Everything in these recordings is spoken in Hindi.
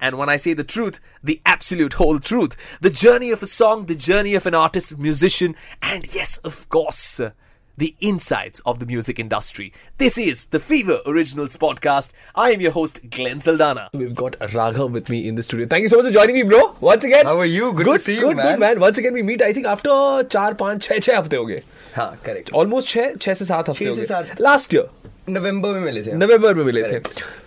And when I say the truth, the absolute whole truth. The journey of a song, the journey of an artist, musician, and yes, of course, the insides of the music industry. This is the Fever Originals podcast. I am your host, Glenn Saldana. We've got Raghav with me in the studio. Thank you so much for joining me, bro. Once again. How are you? Good to see you, good, man. Good, man. Once again, we meet, I think, after चार पाँच छः छः हफ्ते हो गए हाँ करेक्ट ऑलमोस्ट छः छः से सात हफ्ते छः हो से गए सात। लास्ट ईयर नवंबर में मिले थे नवंबर में मिले थे।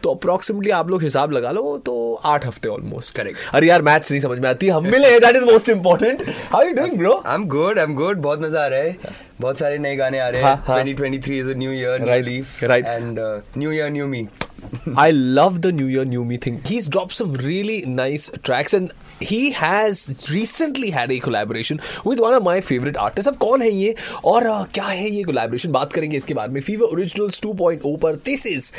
तो अप्रोक्सीमेटली आप लोग हिसाब लगा लो तो आठ हफ़्ते ऑलमोस्ट करेक्ट अरे यार मैथ्स नहीं समझ में आती। हम मिले that is most important how you doing bro I am good I am good बहुत मज़ा आ रहा है। बहुत सारे नए गाने आ रहे हाँ, हैं हाँ। 2023 is a new year new leaf right and new year new me I love the New Year New Me thing. He's dropped some really nice tracks and he has recently had a collaboration with one of my favorite artists. अब कौन है ये और uh, क्या है ये collaboration बात करेंगे इसके बारे में Fever Originals 2.0 पर this is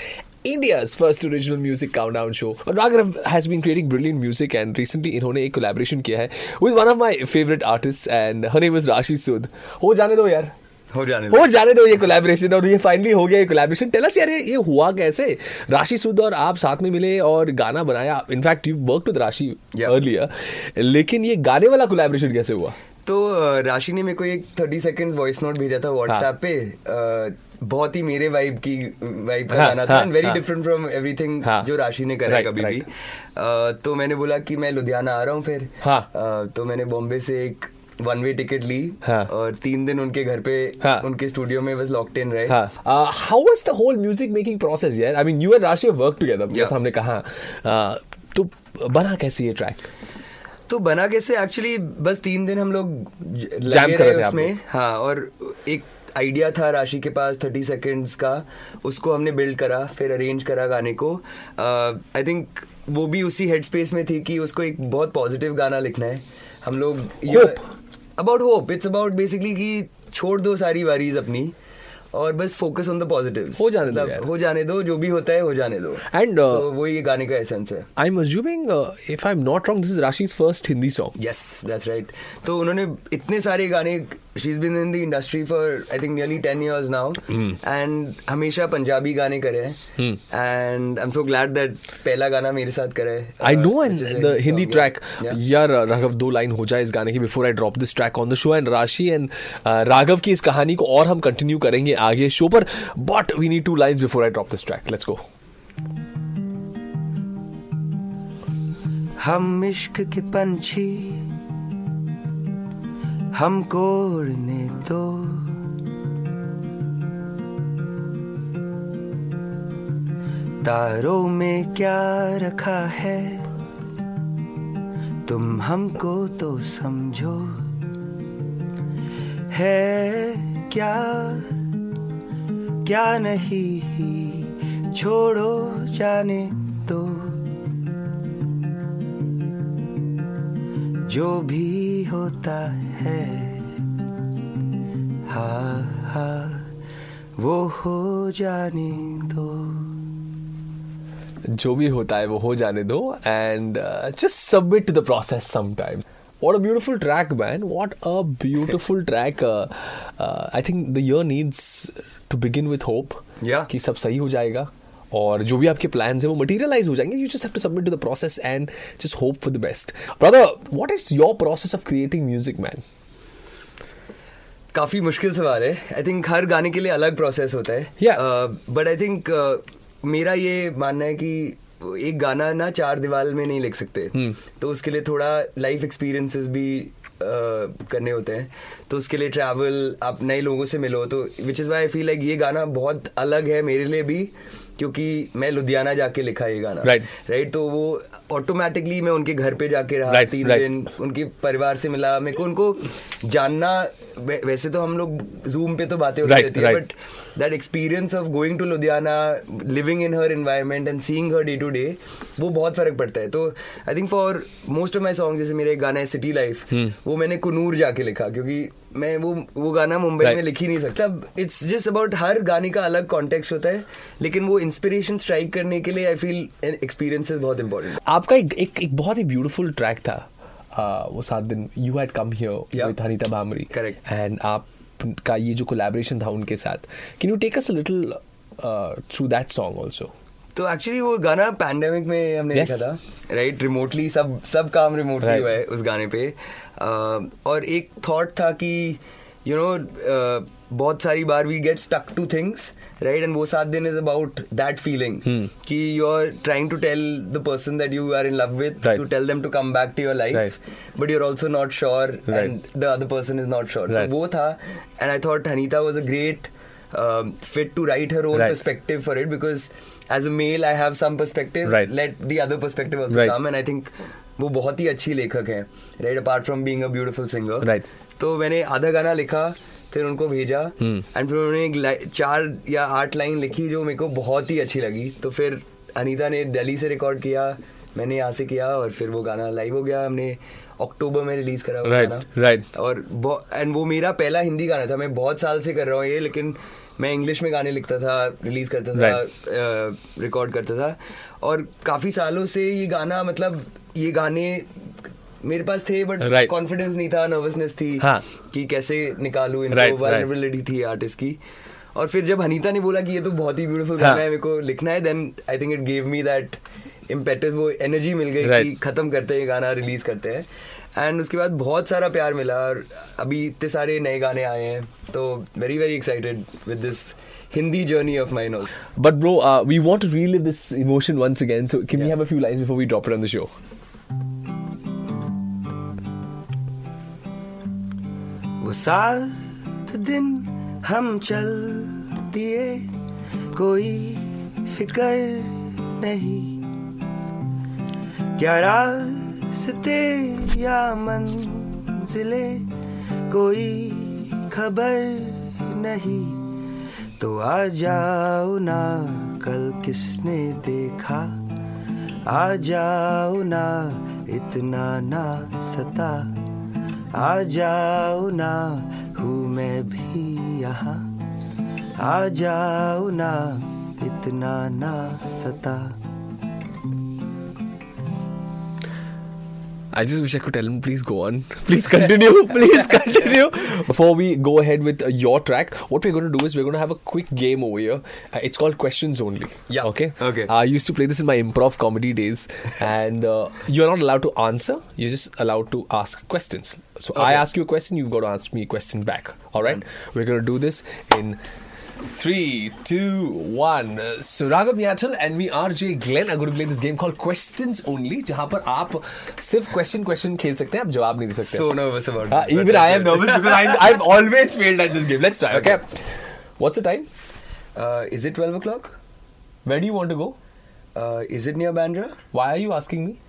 India's first original music countdown show. Raghav has been creating brilliant music and recently इन्होंने एक collaboration किया है with one of my favorite artists and her name is Rashi Sud. हो जाने दो यार हो जाने दो। हो जाने दो ये कोलैबोरेशन और ये फाइनली हो गया ये कोलैबोरेशन टेल अस यार ये हुआ कैसे? राशि सुद और आप साथ में मिले और गाना बनाया। In fact you work with Rashi earlier लेकिन ये गाने वाला कोलैबोरेशन कैसे हुआ? तो राशि ने मेरे को एक 30 सेकंड्स वॉइस नोट भेजा था व्हाट्सएप पे। बहुत ही मेरे वाइब की वाइब का हाँ, गाना था हाँ, एंड वेरी हाँ। डिफरेंट फ्रॉम एवरीथिंग हाँ। जो राशि ने करा कभी भी। तो मैंने बोला कि मैं लुधियाना आ रहा हूँ फिर। हाँ। तो मैंने बॉम्बे से एक वन वे टिकट ली हाँ। और तीन दिन उनके घर पे हाँ। उनके स्टूडियो में बस लॉकड इन रहे how was the whole music making process यार I mean you and Rashi work together जैसा हमने कहा? Uh, तो बना कैसे ये ट्रैक तो बना कैसे? एक्चुअली बस तीन दिन हम लोग लगे कर रहे उसमें। हाँ और एक आइडिया था राशि के पास थर्टी सेकेंड्स का उसको हमने बिल्ड करा फिर अरेंज करा गाने को। आई थिंक वो भी उसी हेड स्पेस में थी कि उसको एक बहुत पॉजिटिव गाना लिखना है। हम लोग. About hope it's about basically कि छोड़ दो सारी वारीज अपनी और बस फोकस ऑन द पॉजिटिव हो जाने दो हो जाने दो जो भी होता है हो जाने दो। एंड uh, तो वही ये गाने का एसेंस है। I am assuming if I am not wrong this is राशिज first Hindi song yes that's right तो उन्होंने इतने सारे गाने is been in the industry for I think nearly 10 years now and हमेशा पंजाबी गाने करे हैं। And I am so glad पहला गाना मेरे साथ करे है। आई uh, no which and is a the Hindi song, track yeah. यार राघव दो लाइन हो जाए इस गाने की before I drop this track on the show and Rashi and Raghav की इस कहानी को और हम कंटिन्यू करेंगे आगे शो पर but we need two lines before I drop this track let's go हम इश्क के पंछी हमको उड़ने दो। तारों में क्या रखा है? तुम हमको तो समझो। है क्या? क्या नहीं? छोड़ो जाने जो भी होता है हाँ हाँ वो हो जाने दो जो भी होता है वो हो जाने दो uh, and just submit to the process sometimes What a beautiful track, man. What a beautiful track. Uh, uh, I think the year needs to begin with hope. Yeah. कि सब सही हो जाएगा और जो भी आपके प्लान हैं वो मटेरियलाइज हो जाएँगे. You just have to submit to the process and just hope for the best brother what is your process of creating music man काफ़ी मुश्किल सवाल है. आई थिंक हर गाने के लिए अलग प्रोसेस होता है. बट आई थिंक मेरा ये मानना है कि एक गाना ना चार दीवार में नहीं लिख सकते. Hmm. तो उसके लिए थोड़ा लाइफ एक्सपीरियंसेस भी uh, करने होते हैं. तो उसके लिए ट्रैवल आप नए लोगों से मिलो. तो which is why I feel like ये गाना बहुत अलग है मेरे लिए भी. क्योंकि मैं लुधियाना जाके लिखा ये गाना राइट Right. राइट right, तो वो ऑटोमेटिकली मैं उनके घर पे जाके रहा Right, तीन right. दिन उनके परिवार से मिला मेरे को उनको जानना वै- वैसे तो हम लोग जूम पे तो बातें होती रहती है but that experience of going to Ludhiana living in her environment and seeing her day to day वो बहुत फ़र्क पड़ता है तो I think for most of my song जैसे मेरे एक गाना है सिटी लाइफ हम्म। वो मैंने कुनूर जाके लिखा क्योंकि मैं वो वो गाना मुंबई Right. में लिख ही नहीं सकता। इट्स जस्ट अबाउट हर गाने का अलग कॉन्टेक्स्ट होता है लेकिन वो इंस्पिरेशन स्ट्राइक करने के लिए आई फील एक्सपीरियंसेस बहुत इंपॉर्टेंट आपका एक एक, एक बहुत ही ब्यूटीफुल ट्रैक था uh, वो सात दिन you had come here with Hanita बामरी Correct. And आप का ये जो कोलैबोरेशन था उनके साथ। Can you take us a little through that song also तो एक्चुअली वो गाना पैंडेमिक में हमने Yes. लिखा था राइट रिमोटली सब सब काम रिमोटली Right. हुआ है उस गाने पे अह, और एक थॉट था कि यू you नो know, बहुत सारी बार we get stuck to things right and वो सात दिन इज़ अबाउट दैट फीलिंग. कि you are trying to tell the person that you are in love with to tell them to come back to your life Right. But you're also not sure and the other person is not sure वो था and I thought Hanita was a great fit to write her own Right. perspective for it because as a male I have some perspective. Right. Let the other perspective also Right. come, and I think वो बहुत ही अच्छी लेखक है right apart from being a beautiful singer Right. तो मैंने आधा गाना लिखा फिर उनको भेजा Hmm. एंड फिर उन्होंने एक चार या आठ लाइन लिखी जो मेरे को बहुत ही अच्छी लगी तो फिर अनीता ने दिल्ली से रिकॉर्ड किया मैंने यहाँ से किया और फिर वो गाना लाइव हो गया हमने अक्टूबर में रिलीज़ करा वो Right, गाना right. और एंड वो मेरा पहला हिंदी गाना था मैं बहुत साल से कर रहा हूँ ये लेकिन मैं इंग्लिश में गाने लिखता था रिलीज़ करता था रिकॉर्ड करता था और काफ़ी सालों से ये गाना मतलब ये गाने मेरे पास थे बट Right. कॉन्फिडेंस नहीं था नर्वसनेस थी हाँ. कि कैसे निकालू इनको Right, right. थी आर्टिस्ट की और फिर जब हनीता ने बोला कि ये तो बहुत ही ब्यूटीफुल हाँ. गाना है मेरे को लिखना है then I think it gave me that impetus वो एनर्जी मिल गई Right. कि खत्म करते हैं गाना रिलीज़ करते हैं एंड उसके बाद बहुत सारा प्यार मिला और अभी इतने सारे नए गाने आए हैं तो very very excited with this Hindi journey of mine also But bro, uh, we want to relive this emotion once again. So can we Yeah. have a few lines before we drop it on the show? वो सात दिन हम चल दिए कोई फिकर नहीं क्या रास्ते या मंजिले, कोई खबर नहीं। तो आ जाओ ना कल किसने देखा, आ जाओ ना इतना ना सता, आ जाओ ना हूँ मैं भी यहाँ, आ जाओ ना इतना ना सता। I just wish I could tell him, please go on. Please continue. please continue. Before we go ahead with uh, your track, what we're going to do is we're going to have a quick game over here. Uh, it's called Questions Only. Yeah. Okay? Okay. I used to play this in my improv comedy days, and uh, you're not allowed to answer. You're just allowed to ask questions. So I ask you a question, you've got to answer me a question back. All right? We're going to do this in Three, two, one. Uh, So Raghav Nyathal and me, RJ Glenn, are going to play this game called Questions Only, जहाँ पर आप सिर्फ़ क्वेश्चन क्वेश्चन खेल सकते हैं आप जवाब नहीं दे सकते So nervous about Uh, this. but even I am nervous because I'm, I've always failed at this game. Let's try. Okay. okay. What's the time? Uh, is it 12 o'clock? Where do you want to go? Uh, is it near Bandra? Why are you asking me?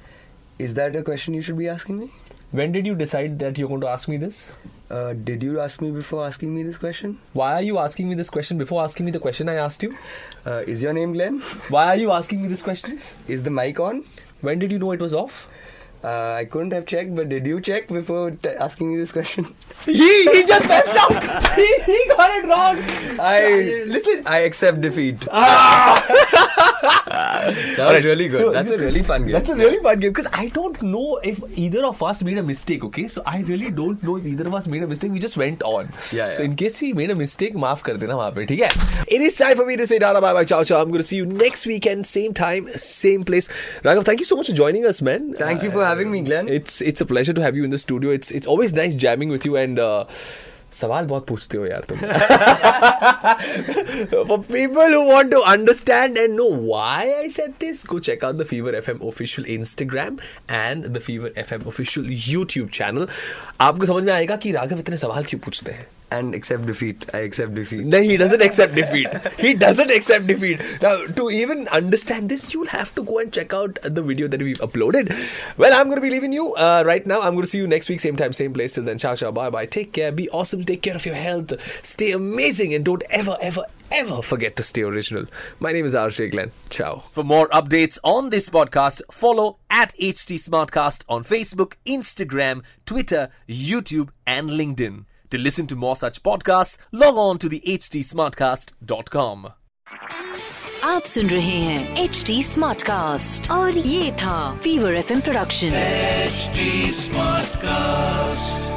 Is that a question you should be asking me? When did you decide that you're going to ask me this? Uh, did you ask me before asking me this question? Why are you asking me this question before asking me the question I asked you? Uh, is your name Glenn? Why are you asking me this question? Is the mic on? When did you know it was off? Uh, I couldn't have checked, but did you check before t- asking me this question? He he just messed up. he, he got it wrong. I listen. I accept defeat. that was Alright, really good. so- That's a really fun game. That's a really fun game because I don't know if either of us made a mistake. Okay, so I really don't know if either of us made a mistake. We just went on. Yeah, So yeah. in case he made a mistake, माफ कर देना वहाँ पे ठीक है. It is time for me to say Dada bye bye ciao ciao. I'm going to see you next weekend, same time, same place. Raghav, thank you so much for joining us, man. Thank you for having me, Glenn. It's it's a pleasure to have you in the studio. It's it's always nice jamming with you and. Uh, सवाल बहुत पूछते हो यार तुम। People to understand and know why I said this go check official Instagram and the fever FM official YouTube channel आपको समझ में आएगा कि राघव इतने सवाल क्यों पूछते हैं? And accept defeat. I accept defeat. No, he doesn't accept defeat. He doesn't accept defeat. Now, to even understand this, you'll have to go and check out the video that we've uploaded. Well, I'm going to be leaving you uh, right now. I'm going to see you next week, same time, same place. Till then, ciao, ciao, bye, bye. Take care. Be awesome. Take care of your health. Stay amazing, and don't ever, ever, ever forget to stay original. My name is RJ Glenn. Ciao. For more updates on this podcast, follow at HT Smartcast on Facebook, Instagram, Twitter, YouTube, and LinkedIn. To listen to more such podcasts, log on to the htsmartcast.com. आप सुन रहे हैं एच डी स्मार्ट कास्ट और ये था fever F production HD Smartcast.